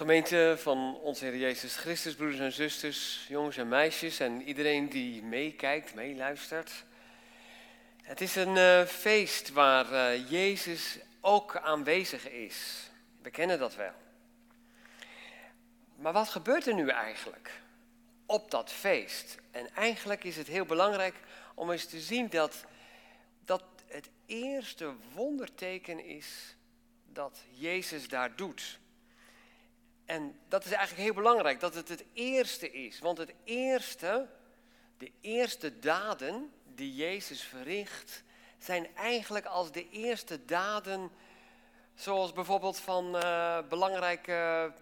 Gemeente van onze Heer Jezus Christus, broeders en zusters, jongens en meisjes en iedereen die meekijkt, meeluistert. Het is een uh, feest waar uh, Jezus ook aanwezig is. We kennen dat wel. Maar wat gebeurt er nu eigenlijk op dat feest? En eigenlijk is het heel belangrijk om eens te zien dat, dat het eerste wonderteken is dat Jezus daar doet. En dat is eigenlijk heel belangrijk, dat het het eerste is. Want het eerste, de eerste daden die Jezus verricht, zijn eigenlijk als de eerste daden, zoals bijvoorbeeld van uh, belangrijke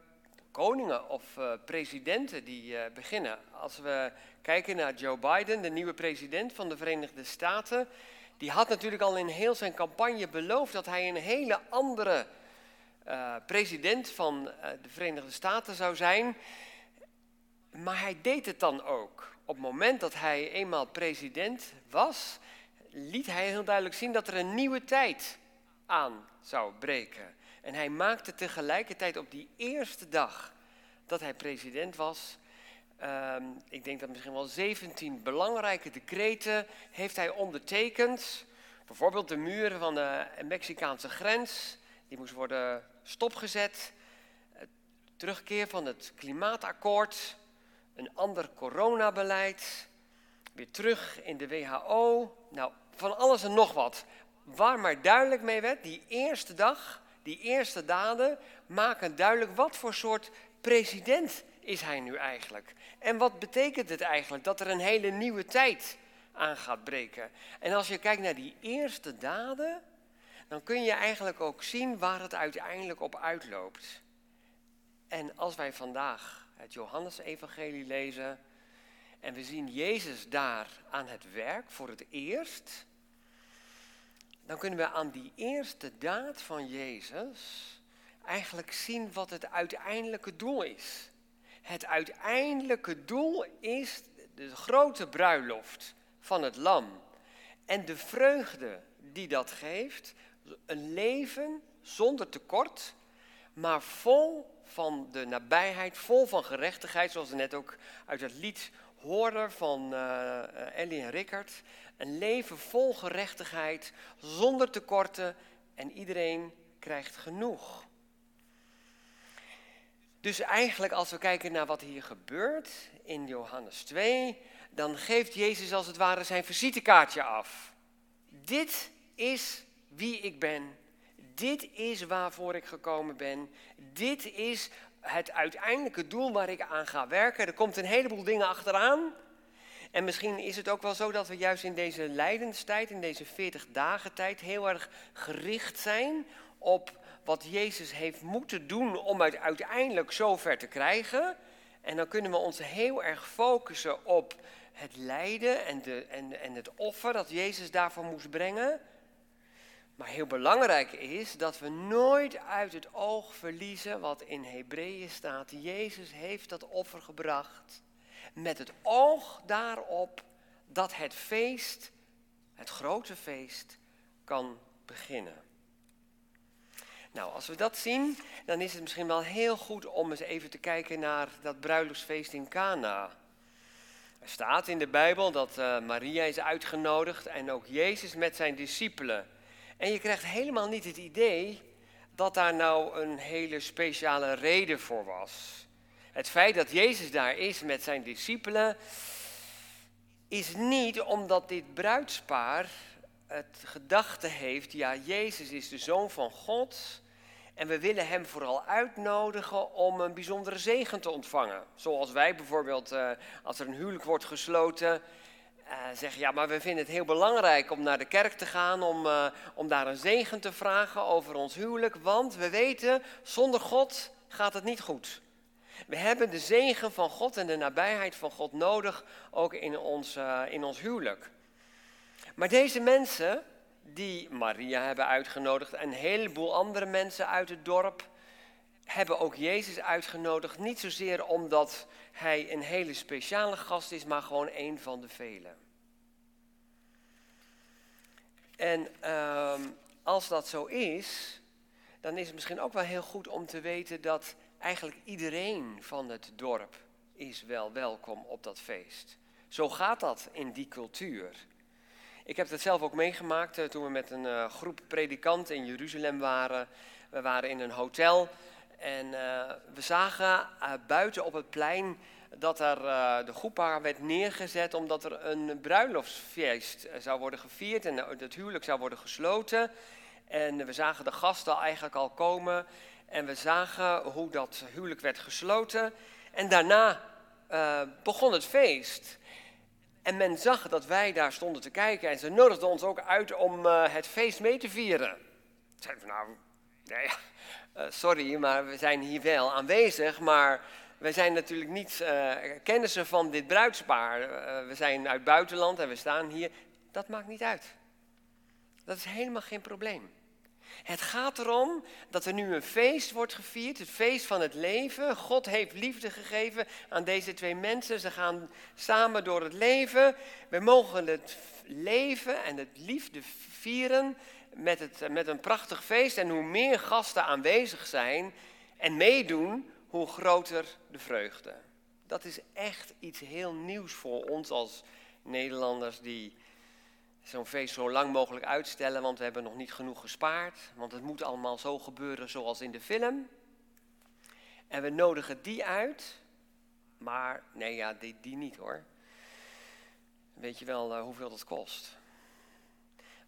koningen of uh, presidenten die uh, beginnen. Als we kijken naar Joe Biden, de nieuwe president van de Verenigde Staten, die had natuurlijk al in heel zijn campagne beloofd dat hij een hele andere uh, president van uh, de Verenigde Staten zou zijn. Maar hij deed het dan ook. Op het moment dat hij eenmaal president was, liet hij heel duidelijk zien dat er een nieuwe tijd aan zou breken. En hij maakte tegelijkertijd op die eerste dag dat hij president was, uh, ik denk dat misschien wel 17 belangrijke decreten heeft hij ondertekend. Bijvoorbeeld de muren van de Mexicaanse grens, die moest worden stopgezet. Terugkeer van het klimaatakkoord. Een ander coronabeleid. Weer terug in de WHO. Nou, van alles en nog wat. Waar maar duidelijk mee werd, die eerste dag, die eerste daden, maken duidelijk wat voor soort president is hij nu eigenlijk. En wat betekent het eigenlijk dat er een hele nieuwe tijd aan gaat breken. En als je kijkt naar die eerste daden, dan kun je eigenlijk ook zien waar het uiteindelijk op uitloopt. En als wij vandaag het Johannesevangelie lezen en we zien Jezus daar aan het werk voor het eerst, dan kunnen we aan die eerste daad van Jezus eigenlijk zien wat het uiteindelijke doel is. Het uiteindelijke doel is de grote bruiloft van het lam. En de vreugde die dat geeft, een leven zonder tekort, maar vol van de nabijheid, vol van gerechtigheid, zoals we net ook uit het lied hoorden van uh, Ellie en Rickert. Een leven vol gerechtigheid, zonder tekorten en iedereen krijgt genoeg. Dus eigenlijk als we kijken naar wat hier gebeurt in Johannes 2, dan geeft Jezus als het ware zijn visitekaartje af. Dit is wie ik ben. Dit is waarvoor ik gekomen ben. Dit is het uiteindelijke doel waar ik aan ga werken. Er komt een heleboel dingen achteraan. En misschien is het ook wel zo dat we juist in deze lijdenstijd, in deze 40 dagen tijd, heel erg gericht zijn op wat Jezus heeft moeten doen om het uiteindelijk zover te krijgen. En dan kunnen we ons heel erg focussen op het lijden en, de, en, en het offer dat Jezus daarvoor moest brengen. Maar heel belangrijk is dat we nooit uit het oog verliezen wat in Hebreeën staat. Jezus heeft dat offer gebracht met het oog daarop dat het feest, het grote feest, kan beginnen. Nou, als we dat zien, dan is het misschien wel heel goed om eens even te kijken naar dat bruiloftsfeest in Cana. Er staat in de Bijbel dat uh, Maria is uitgenodigd en ook Jezus met zijn discipelen. En je krijgt helemaal niet het idee dat daar nou een hele speciale reden voor was. Het feit dat Jezus daar is met zijn discipelen is niet omdat dit bruidspaar het gedachte heeft, ja, Jezus is de zoon van God en we willen hem vooral uitnodigen om een bijzondere zegen te ontvangen. Zoals wij bijvoorbeeld, uh, als er een huwelijk wordt gesloten, uh, zeggen, ja, maar we vinden het heel belangrijk om naar de kerk te gaan, om, uh, om daar een zegen te vragen over ons huwelijk, want we weten, zonder God gaat het niet goed. We hebben de zegen van God en de nabijheid van God nodig, ook in ons, uh, in ons huwelijk. Maar deze mensen, die Maria hebben uitgenodigd en een heleboel andere mensen uit het dorp, hebben ook Jezus uitgenodigd. Niet zozeer omdat hij een hele speciale gast is, maar gewoon een van de velen. En uh, als dat zo is, dan is het misschien ook wel heel goed om te weten dat eigenlijk iedereen van het dorp is wel welkom op dat feest. Zo gaat dat in die cultuur. Ik heb dat zelf ook meegemaakt eh, toen we met een uh, groep predikanten in Jeruzalem waren. We waren in een hotel en uh, we zagen buiten op het plein dat er de groeppaar werd neergezet omdat er een bruiloftsfeest zou worden gevierd en het huwelijk zou worden gesloten. En we zagen de gasten eigenlijk al komen en we zagen hoe dat huwelijk werd gesloten. En daarna begon het feest. En men zag dat wij daar stonden te kijken en ze nodigden ons ook uit om uh, het feest mee te vieren. Zeiden we nou, nee, uh, sorry, maar we zijn hier wel aanwezig, maar we zijn natuurlijk niet uh, kennissen van dit bruidspaar. we zijn uit buitenland en we staan hier. Dat maakt niet uit. Dat is helemaal geen probleem. Het gaat erom dat er nu een feest wordt gevierd, het feest van het leven. God heeft liefde gegeven aan deze twee mensen. Ze gaan samen door het leven. We mogen het leven en het liefde vieren met, het, met een prachtig feest. En hoe meer gasten aanwezig zijn en meedoen, hoe groter de vreugde. Dat is echt iets heel nieuws voor ons als Nederlanders die zo'n feest zo lang mogelijk uitstellen, want we hebben nog niet genoeg gespaard. Want het moet allemaal zo gebeuren zoals in de film. En we nodigen die uit, maar nee, ja, die, die niet hoor. Weet je wel uh, hoeveel dat kost?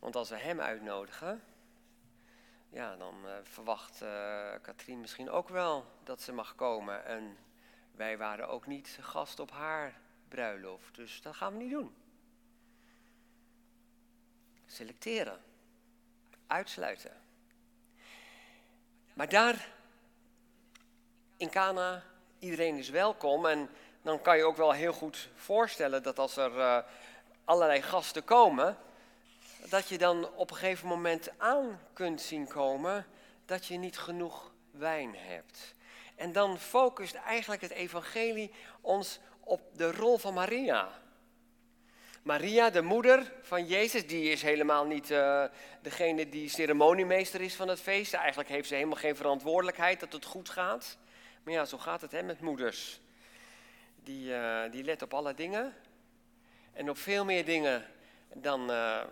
Want als we hem uitnodigen, ja, dan uh, verwacht uh, Katrien misschien ook wel dat ze mag komen. En wij waren ook niet gast op haar bruiloft, dus dat gaan we niet doen. Selecteren. Uitsluiten. Maar daar in Cana, iedereen is welkom. En dan kan je ook wel heel goed voorstellen dat als er uh, allerlei gasten komen, dat je dan op een gegeven moment aan kunt zien komen dat je niet genoeg wijn hebt. En dan focust eigenlijk het evangelie ons op de rol van Maria. Maria, de moeder van Jezus, die is helemaal niet uh, degene die ceremoniemeester is van het feest. Eigenlijk heeft ze helemaal geen verantwoordelijkheid dat het goed gaat. Maar ja, zo gaat het hè, met moeders. Die, uh, die let op alle dingen. En op veel meer dingen dan uh,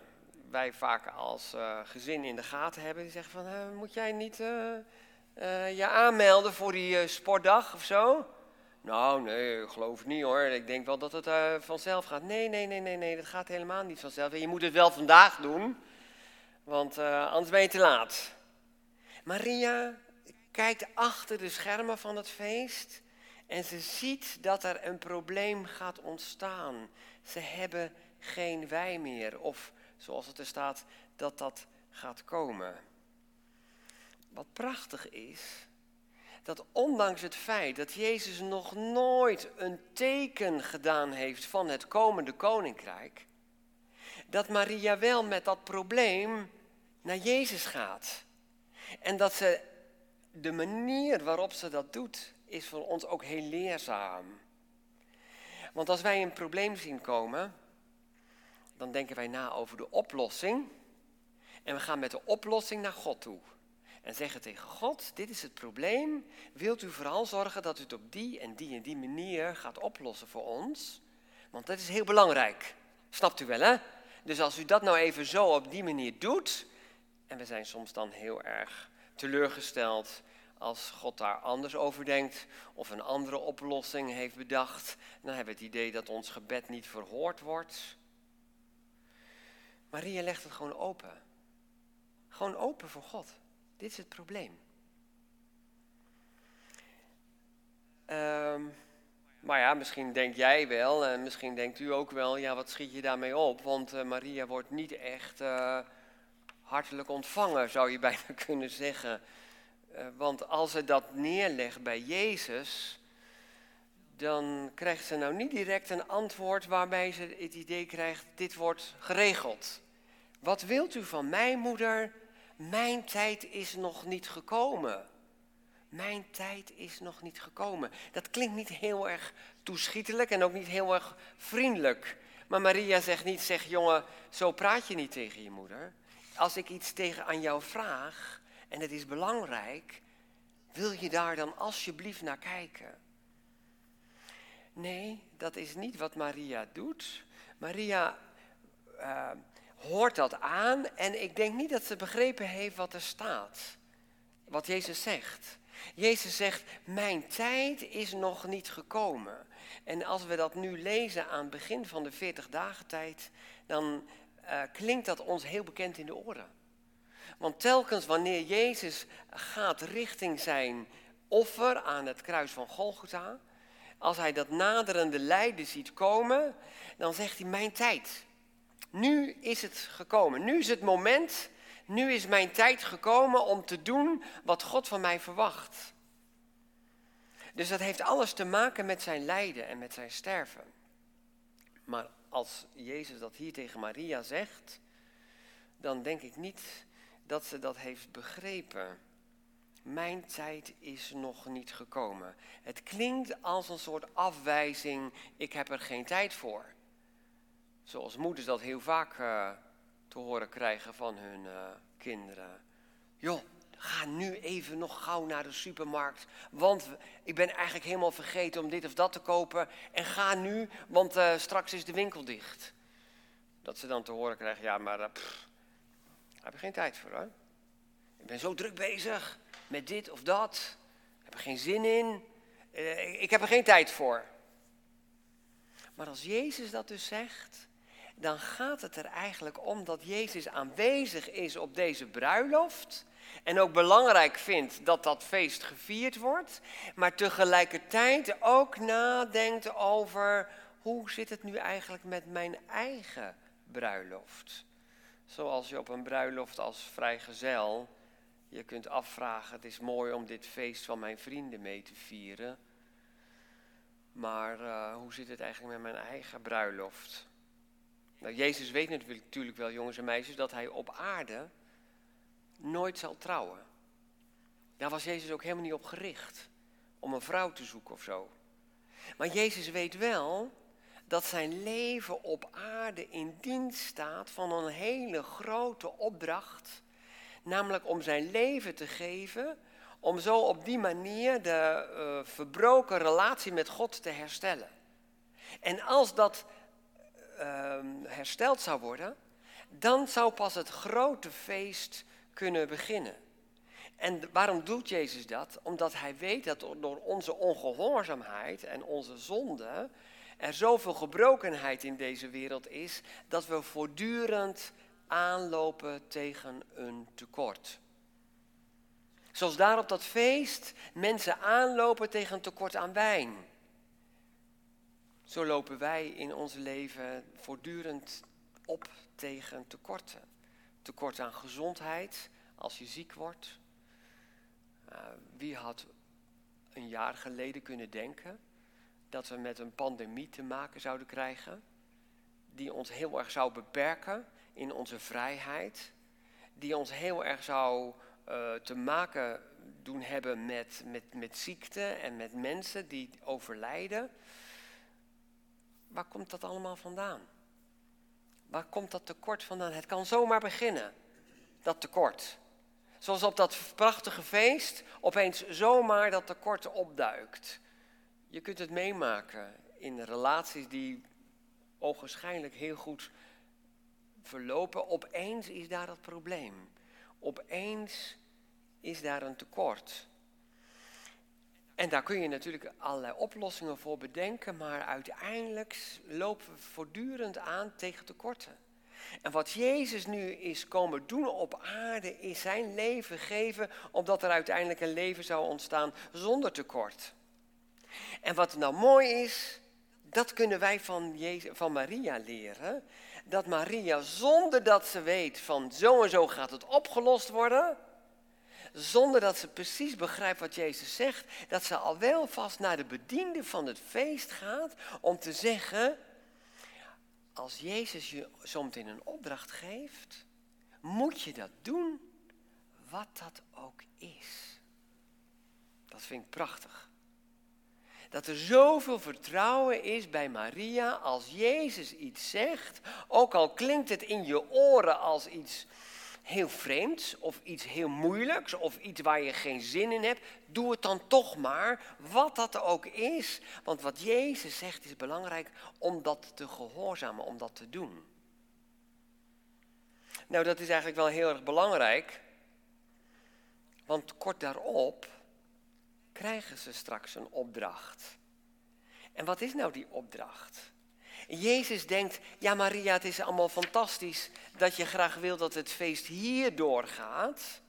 wij vaak als gezin in de gaten hebben. Die zeggen van, moet jij niet je aanmelden voor die sportdag of zo? Nou, nee, ik geloof niet hoor. Ik denk wel dat het vanzelf gaat. Nee, nee, nee, nee, nee, dat gaat helemaal niet vanzelf. En je moet het wel vandaag doen, want anders ben je te laat. Maria kijkt achter de schermen van het feest en ze ziet dat er een probleem gaat ontstaan. Ze hebben geen wijn meer, of zoals het er staat, dat dat gaat komen. Wat prachtig is, dat ondanks het feit dat Jezus nog nooit een teken gedaan heeft van het komende koninkrijk, dat Maria wel met dat probleem naar Jezus gaat. En dat ze de manier waarop ze dat doet, is voor ons ook heel leerzaam. Want als wij een probleem zien komen, dan denken wij na over de oplossing. En we gaan met de oplossing naar God toe en zeggen tegen God, dit is het probleem. Wilt u vooral zorgen dat u het op die en die en die manier gaat oplossen voor ons? Want dat is heel belangrijk. Snapt u wel, hè? Dus als u dat nou even zo op die manier doet, en we zijn soms dan heel erg teleurgesteld als God daar anders over denkt of een andere oplossing heeft bedacht, dan hebben we het idee dat ons gebed niet verhoord wordt. Maria legt het gewoon open. Gewoon open voor God. Dit is het probleem. Um, maar ja, misschien denk jij wel en misschien denkt u ook wel, ja, wat schiet je daarmee op? Want uh, Maria wordt niet echt uh, hartelijk ontvangen, zou je bijna kunnen zeggen. Uh, want als ze dat neerlegt bij Jezus, dan krijgt ze nou niet direct een antwoord waarbij ze het idee krijgt, dit wordt geregeld. Wat wilt u van mij, moeder? Mijn tijd is nog niet gekomen. Mijn tijd is nog niet gekomen. Dat klinkt niet heel erg toeschietelijk en ook niet heel erg vriendelijk. Maar Maria zegt niet, zeg jongen, zo praat je niet tegen je moeder. Als ik iets tegen aan jou vraag en het is belangrijk, wil je daar dan alsjeblieft naar kijken? Nee, dat is niet wat Maria doet. Maria uh, hoort dat aan en ik denk niet dat ze begrepen heeft wat er staat. Wat Jezus zegt. Jezus zegt, mijn tijd is nog niet gekomen. En als we dat nu lezen aan het begin van de 40 dagen tijd, dan uh, klinkt dat ons heel bekend in de oren. Want telkens wanneer Jezus gaat richting zijn offer aan het kruis van Golgotha, als hij dat naderende lijden ziet komen, dan zegt hij mijn tijd. Nu is het gekomen. Nu is het moment. Nu is mijn tijd gekomen om te doen wat God van mij verwacht. Dus dat heeft alles te maken met zijn lijden en met zijn sterven. Maar als Jezus dat hier tegen Maria zegt, dan denk ik niet dat ze dat heeft begrepen. Mijn tijd is nog niet gekomen. Het klinkt als een soort afwijzing, ik heb er geen tijd voor. Zoals moeders dat heel vaak uh, te horen krijgen van hun uh, kinderen. Joh, ga nu even nog gauw naar de supermarkt, want ik ben eigenlijk helemaal vergeten om dit of dat te kopen. En ga nu, want uh, straks is de winkel dicht. Dat ze dan te horen krijgen, ja, maar daar heb ik geen tijd voor hoor. Ik ben zo druk bezig met dit of dat. Ik heb er geen zin in. ik heb er geen tijd voor. Maar als Jezus dat dus zegt, dan gaat het er eigenlijk om dat Jezus aanwezig is op deze bruiloft. En ook belangrijk vindt dat dat feest gevierd wordt. Maar tegelijkertijd ook nadenkt over hoe zit het nu eigenlijk met mijn eigen bruiloft. Zoals je op een bruiloft als vrijgezel je kunt afvragen, het is mooi om dit feest van mijn vrienden mee te vieren. Maar uh, hoe zit het eigenlijk met mijn eigen bruiloft? Nou, Jezus weet natuurlijk wel, jongens en meisjes, dat hij op aarde nooit zal trouwen. Daar was Jezus ook helemaal niet op gericht, om een vrouw te zoeken of zo. Maar Jezus weet wel dat zijn leven op aarde in dienst staat van een hele grote opdracht, namelijk om zijn leven te geven, om zo op die manier de uh, verbroken relatie met God te herstellen. En als dat uh, hersteld zou worden, dan zou pas het grote feest kunnen beginnen. En waarom doet Jezus dat? Omdat hij weet dat door onze ongehoorzaamheid en onze zonde er zoveel gebrokenheid in deze wereld is, dat we voortdurend aanlopen tegen een tekort. Zoals daar op dat feest mensen aanlopen tegen een tekort aan wijn. Zo lopen wij in ons leven voortdurend op tegen tekorten. Tekort aan gezondheid als je ziek wordt. Uh, wie had een jaar geleden kunnen denken dat we met een pandemie te maken zouden krijgen, die ons heel erg zou beperken in onze vrijheid, die ons heel erg zou uh, te maken doen hebben met, met, met ziekte en met mensen die overlijden. Waar komt dat allemaal vandaan? Waar komt dat tekort vandaan? Het kan zomaar beginnen, dat tekort. Zoals op dat prachtige feest opeens zomaar dat tekort opduikt. Je kunt het meemaken in relaties die ogenschijnlijk heel goed verlopen. Opeens is daar dat probleem. Opeens is daar een tekort. En daar kun je natuurlijk allerlei oplossingen voor bedenken, maar uiteindelijk lopen we voortdurend aan tegen tekorten. En wat Jezus nu is komen doen op aarde, is zijn leven geven, omdat er uiteindelijk een leven zou ontstaan zonder tekort. En wat nou mooi is, dat kunnen wij van, Jezus, van Maria leren. Dat Maria, zonder dat ze weet van zo en zo gaat het opgelost worden, zonder dat ze precies begrijpt wat Jezus zegt, dat ze al wel vast naar de bediende van het feest gaat om te zeggen, als Jezus je zometeen een opdracht geeft, moet je dat doen, wat dat ook is. Dat vind ik prachtig. Dat er zoveel vertrouwen is bij Maria als Jezus iets zegt, ook al klinkt het in je oren als iets heel vreemds of iets heel moeilijks of iets waar je geen zin in hebt, doe het dan toch maar, wat dat ook is. Want wat Jezus zegt is belangrijk om dat te gehoorzamen, om dat te doen. Nou, dat is eigenlijk wel heel erg belangrijk, want kort daarop krijgen ze straks een opdracht. En wat is nou die opdracht? Jezus denkt, ja Maria, het is allemaal fantastisch dat je graag wil dat het feest hier doorgaat.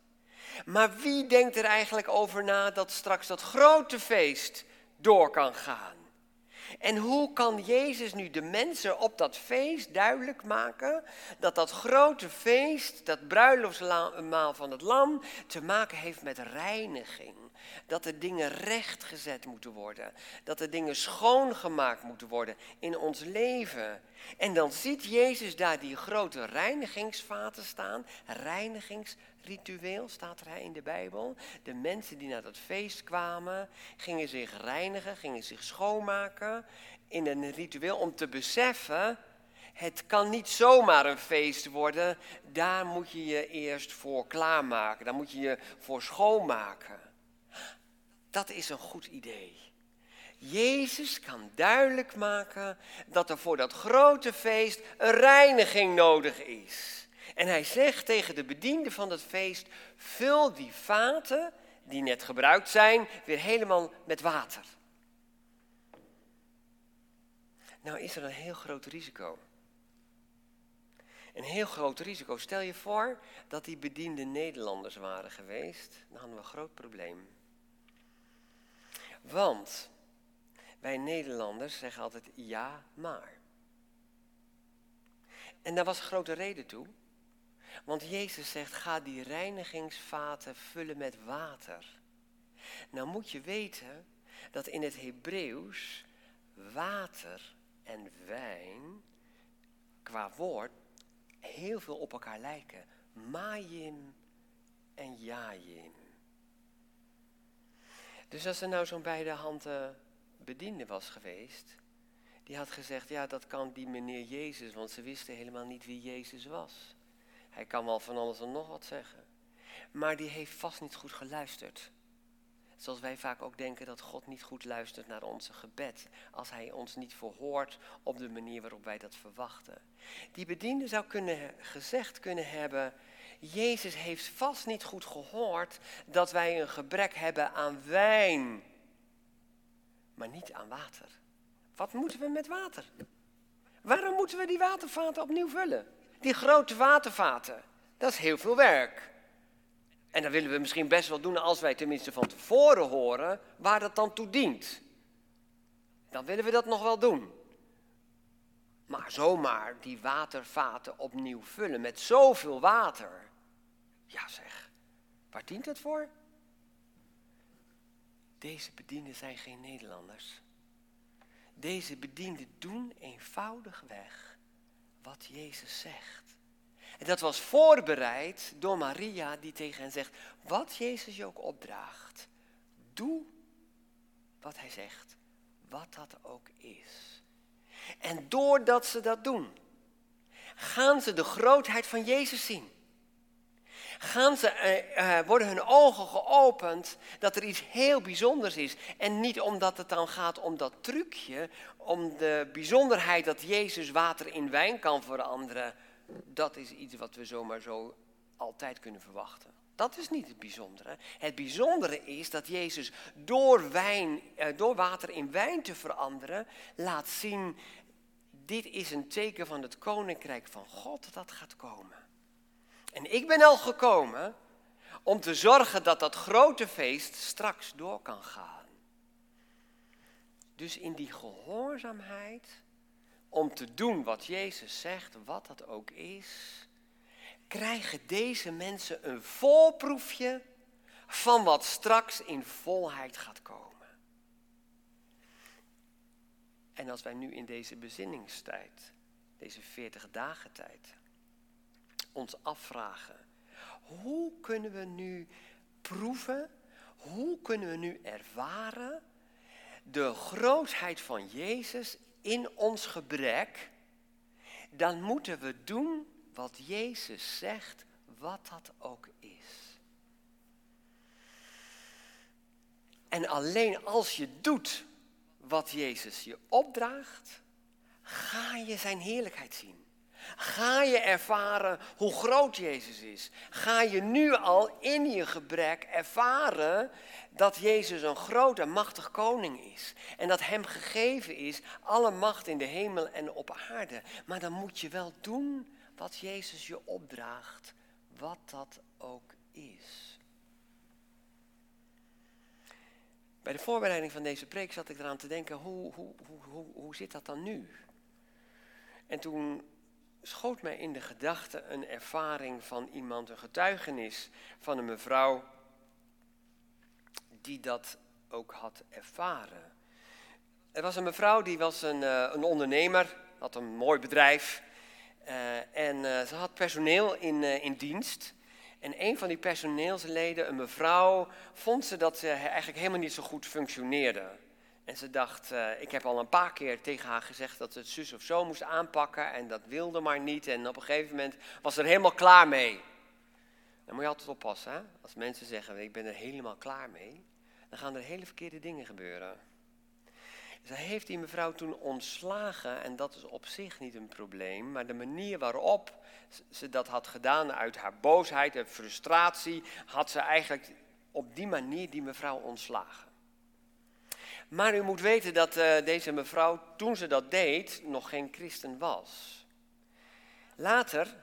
Maar wie denkt er eigenlijk over na dat straks dat grote feest door kan gaan? En hoe kan Jezus nu de mensen op dat feest duidelijk maken dat dat grote feest, dat bruiloftsmaal van het lam, te maken heeft met reiniging? Dat er dingen rechtgezet moeten worden. Dat er dingen schoongemaakt moeten worden in ons leven. En dan ziet Jezus daar die grote reinigingsvaten staan. Reinigingsritueel staat er in de Bijbel. De mensen die naar dat feest kwamen, gingen zich reinigen, gingen zich schoonmaken. In een ritueel om te beseffen het kan niet zomaar een feest worden. Daar moet je je eerst voor klaarmaken. Daar moet je je voor schoonmaken. Dat is een goed idee. Jezus kan duidelijk maken dat er voor dat grote feest een reiniging nodig is. En hij zegt tegen de bedienden van dat feest: vul die vaten die net gebruikt zijn weer helemaal met water. Nou is er een heel groot risico. Een heel groot risico. Stel je voor dat die bedienden Nederlanders waren geweest, dan hadden we een groot probleem. Want wij Nederlanders zeggen altijd ja, maar. En daar was grote reden toe. Want Jezus zegt, ga die reinigingsvaten vullen met water. Nou moet je weten dat in het Hebreeuws water en wijn qua woord heel veel op elkaar lijken. Mayim en Jajim. Dus als er nou zo'n beide handen bediende was geweest, die had gezegd, ja dat kan die meneer Jezus, want ze wisten helemaal niet wie Jezus was. Hij kan wel van alles en nog wat zeggen. Maar die heeft vast niet goed geluisterd. Zoals wij vaak ook denken dat God niet goed luistert naar onze gebed. Als hij ons niet verhoort op de manier waarop wij dat verwachten. Die bediende zou kunnen, gezegd kunnen hebben, Jezus heeft vast niet goed gehoord dat wij een gebrek hebben aan wijn, maar niet aan water. Wat moeten we met water? Waarom moeten we die watervaten opnieuw vullen? Die grote watervaten, dat is heel veel werk. En dat willen we misschien best wel doen als wij tenminste van tevoren horen waar dat dan toe dient. Dan willen we dat nog wel doen. Maar zomaar die watervaten opnieuw vullen met zoveel water. Ja zeg, waar dient het voor? Deze bedienden zijn geen Nederlanders. Deze bedienden doen eenvoudigweg wat Jezus zegt. En dat was voorbereid door Maria die tegen hen zegt, wat Jezus je ook opdraagt, doe wat hij zegt, wat dat ook is. En doordat ze dat doen, gaan ze de grootheid van Jezus zien ze, uh, worden hun ogen geopend dat er iets heel bijzonders is. En niet omdat het dan gaat om dat trucje, om de bijzonderheid dat Jezus water in wijn kan veranderen. Dat is iets wat we zomaar zo altijd kunnen verwachten. Dat is niet het bijzondere. Het bijzondere is dat Jezus door, wijn, uh, door water in wijn te veranderen, laat zien, dit is een teken van het koninkrijk van God dat gaat komen. En ik ben al gekomen om te zorgen dat dat grote feest straks door kan gaan. Dus in die gehoorzaamheid om te doen wat Jezus zegt, wat dat ook is, krijgen deze mensen een volproefje van wat straks in volheid gaat komen. En als wij nu in deze bezinningstijd, deze 40 dagen tijd, ons afvragen. Hoe kunnen we nu proeven, hoe kunnen we nu ervaren de grootheid van Jezus in ons gebrek? Dan moeten we doen wat Jezus zegt, wat dat ook is. En alleen als je doet wat Jezus je opdraagt, ga je zijn heerlijkheid zien. Ga je ervaren hoe groot Jezus is. Ga je nu al in je gebrek ervaren dat Jezus een groot en machtig koning is. En dat hem gegeven is alle macht in de hemel en op aarde. Maar dan moet je wel doen wat Jezus je opdraagt, wat dat ook is. Bij de voorbereiding van deze preek zat ik eraan te denken, hoe, hoe, hoe, hoe, hoe zit dat dan nu? En toen schoot mij in de gedachte een ervaring van iemand, een getuigenis van een mevrouw die dat ook had ervaren. Er was een mevrouw die was een, uh, een ondernemer, had een mooi bedrijf uh, en uh, ze had personeel in, in dienst. En een van die personeelsleden, een mevrouw, vond ze dat ze eigenlijk helemaal niet zo goed functioneerde. En ze dacht, uh, ik heb al een paar keer tegen haar gezegd dat ze het zus of zo moest aanpakken. En dat wilde maar niet. En op een gegeven moment was ze er helemaal klaar mee. Dan moet je altijd oppassen. Hè? Als mensen zeggen, ik ben er helemaal klaar mee. Dan gaan er hele verkeerde dingen gebeuren. Ze heeft die mevrouw toen ontslagen. En dat is op zich niet een probleem. Maar de manier waarop ze dat had gedaan uit haar boosheid en frustratie. Had ze eigenlijk op die manier die mevrouw ontslagen. Maar u moet weten dat uh, deze mevrouw, toen ze dat deed, nog geen christen was. Later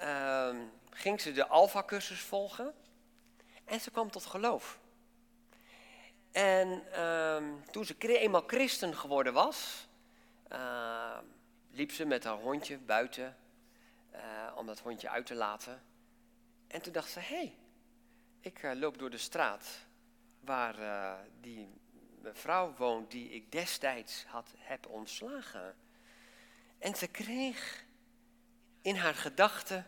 uh, ging ze de Alpha-cursus volgen en ze kwam tot geloof. En uh, toen ze eenmaal christen geworden was, ehm, liep ze met haar hondje buiten eh, om dat hondje uit te laten. En toen dacht ze, hé, hey, ik eh, loop door de straat waar eh, die vrouw woont die ik destijds had, heb ontslagen. En ze kreeg in haar gedachten,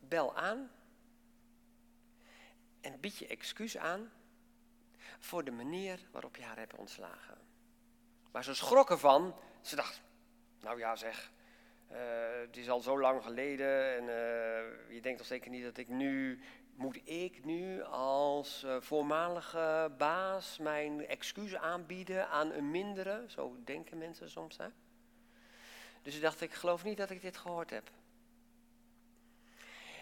bel aan en bied je excuus aan voor de manier waarop je haar hebt ontslagen. Maar ze schrok ervan, ze dacht, nou ja zeg, uh, het is al zo lang geleden en uh, je denkt toch zeker niet dat ik nu moet ik nu als uh, voormalige baas mijn excuus aanbieden aan een mindere? Zo denken mensen soms, hè? Dus ik dacht, ik geloof niet dat ik dit gehoord heb.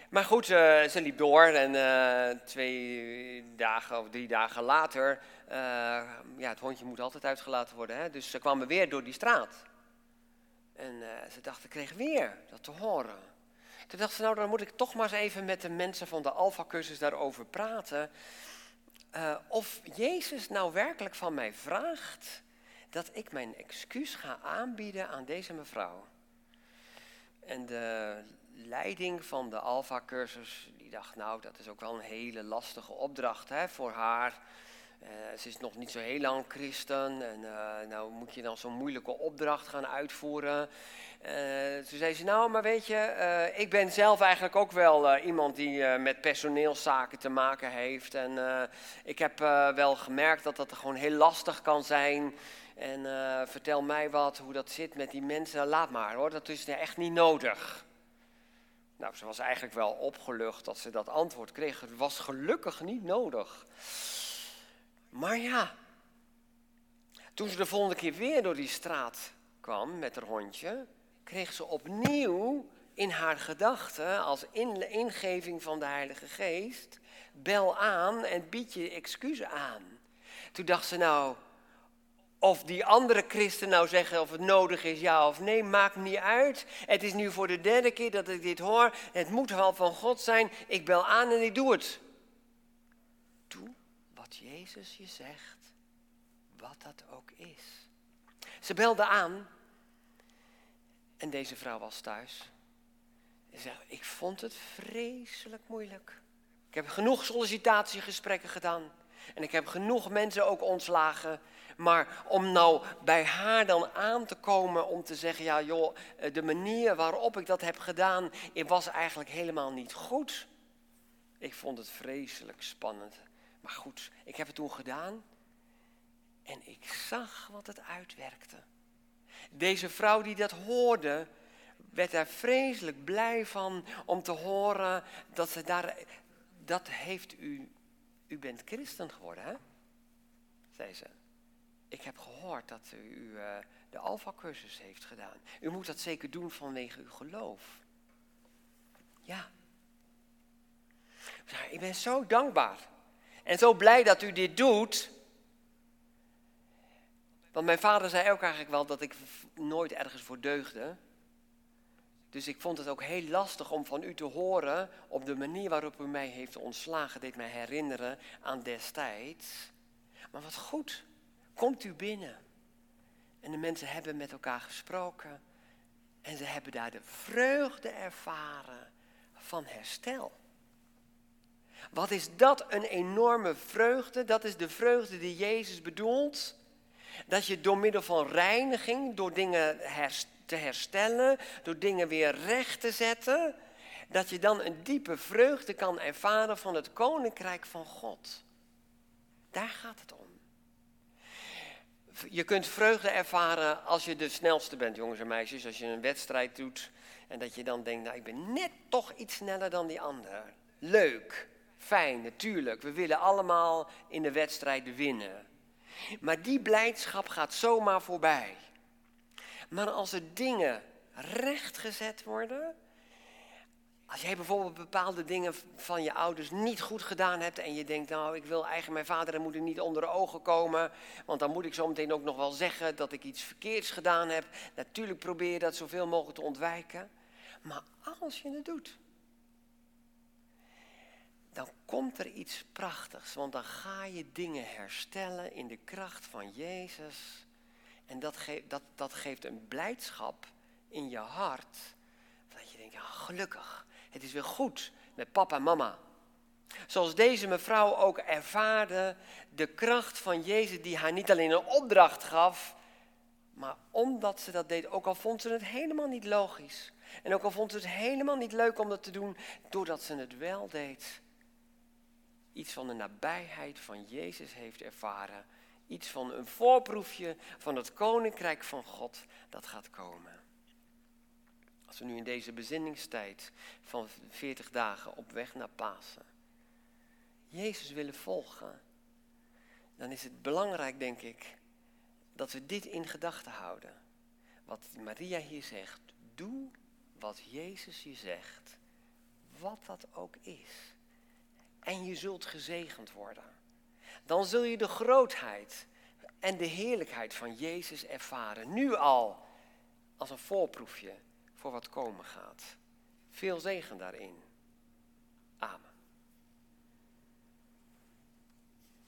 Maar goed, uh, ze liep door en uh, twee dagen of drie dagen later, ja, het hondje moet altijd uitgelaten worden, hè? dus ze kwamen weer door die straat. En ze dacht, ik kreeg weer dat te horen. Toen dacht ze, nou dan moet ik toch maar eens even met de mensen van de Alpha-cursus daarover praten. Uh, of Jezus nou werkelijk van mij vraagt dat ik mijn excuus ga aanbieden aan deze mevrouw. En de leiding van de Alpha-cursus, die dacht, nou dat is ook wel een hele lastige opdracht hè, voor haar. Uh, ze is nog niet zo heel lang christen en uh, nou moet je dan zo'n moeilijke opdracht gaan uitvoeren. Uh, toen zei ze, nou, maar weet je, ik ben zelf eigenlijk ook wel iemand die met personeelszaken te maken heeft. En ik heb wel gemerkt dat dat gewoon heel lastig kan zijn. En vertel mij wat, hoe dat zit met die mensen. Laat maar hoor, dat is echt niet nodig. Nou, ze was eigenlijk wel opgelucht dat ze dat antwoord kreeg. Het was gelukkig niet nodig. Maar ja, toen ze de volgende keer weer door die straat kwam met haar hondje kreeg ze opnieuw in haar gedachten, als ingeving van de Heilige Geest, bel aan en bied je excuus aan. Toen dacht ze nou, of die andere christen nou zeggen of het nodig is, ja of nee, maakt niet uit. Het is nu voor de derde keer dat ik dit hoor. Het moet wel van God zijn. Ik bel aan en ik doe het. Jezus je zegt, wat dat ook is. Ze belde aan en deze vrouw was thuis. Ze zei, ik vond het vreselijk moeilijk. Ik heb genoeg sollicitatiegesprekken gedaan. En ik heb genoeg mensen ook ontslagen. Maar om nou bij haar dan aan te komen om te zeggen, ja joh, eh, de manier waarop ik dat heb gedaan, was eigenlijk helemaal niet goed. Ik vond het vreselijk spannend. Maar goed, ik heb het toen gedaan en ik zag wat het uitwerkte. Deze vrouw die dat hoorde, werd daar vreselijk blij van om te horen dat ze daar. Dat heeft u. U bent christen geworden, hè? zei ze. Ik heb gehoord dat u uh, de Alpha-cursus heeft gedaan. U moet dat zeker doen vanwege uw geloof. Ja. Ik ben zo dankbaar. En zo blij dat u dit doet. Want mijn vader zei ook eigenlijk wel dat ik nooit ergens voor deugde. Dus ik vond het ook heel lastig om van u te horen op de manier waarop u mij heeft ontslagen. Deed mij herinneren aan destijds. Maar wat goed, komt u binnen. En de mensen hebben met elkaar gesproken. En ze hebben daar de vreugde ervaren van herstel. Wat is dat een enorme vreugde? Dat is de vreugde die Jezus bedoelt. Dat je door middel van reiniging, door dingen te herstellen, door dingen weer recht te zetten, dat je dan een diepe vreugde kan ervaren van het koninkrijk van God. Daar gaat het om. Je kunt vreugde ervaren als je de snelste bent, jongens en meisjes. Als je een wedstrijd doet en dat je dan denkt, nou ik ben net toch iets sneller dan die ander. Leuk, fijn, natuurlijk. We willen allemaal in de wedstrijden winnen. Maar die blijdschap gaat zomaar voorbij. Maar als er dingen rechtgezet worden, als jij bijvoorbeeld bepaalde dingen van je ouders niet goed gedaan hebt en je denkt, nou, ik wil eigenlijk mijn vader en moeder niet onder de ogen komen, want dan moet ik zo meteen ook nog wel zeggen dat ik iets verkeerds gedaan heb. Natuurlijk probeer je dat zoveel mogelijk te ontwijken. Maar als je het doet, dan komt er iets prachtigs, want dan ga je dingen herstellen in de kracht van Jezus. En dat, geeft, dat, dat geeft een blijdschap in je hart. Dat je denkt, ja, gelukkig, het is weer goed met papa en mama. Zoals deze mevrouw ook ervaarde de kracht van Jezus die haar niet alleen een opdracht gaf, maar omdat ze dat deed, ook al vond ze het helemaal niet logisch. En ook al vond ze het helemaal niet leuk om dat te doen, doordat ze het wel deed. Iets van de nabijheid van Jezus heeft ervaren. Iets van een voorproefje van het koninkrijk van God dat gaat komen. Als we nu in deze bezinningstijd van 40 dagen op weg naar Pasen Jezus willen volgen, dan is het belangrijk, denk ik, dat we dit in gedachten houden. Wat Maria hier zegt, doe wat Jezus je zegt, wat dat ook is. En je zult gezegend worden. Dan zul je de grootheid en de heerlijkheid van Jezus ervaren. Nu al als een voorproefje voor wat komen gaat. Veel zegen daarin.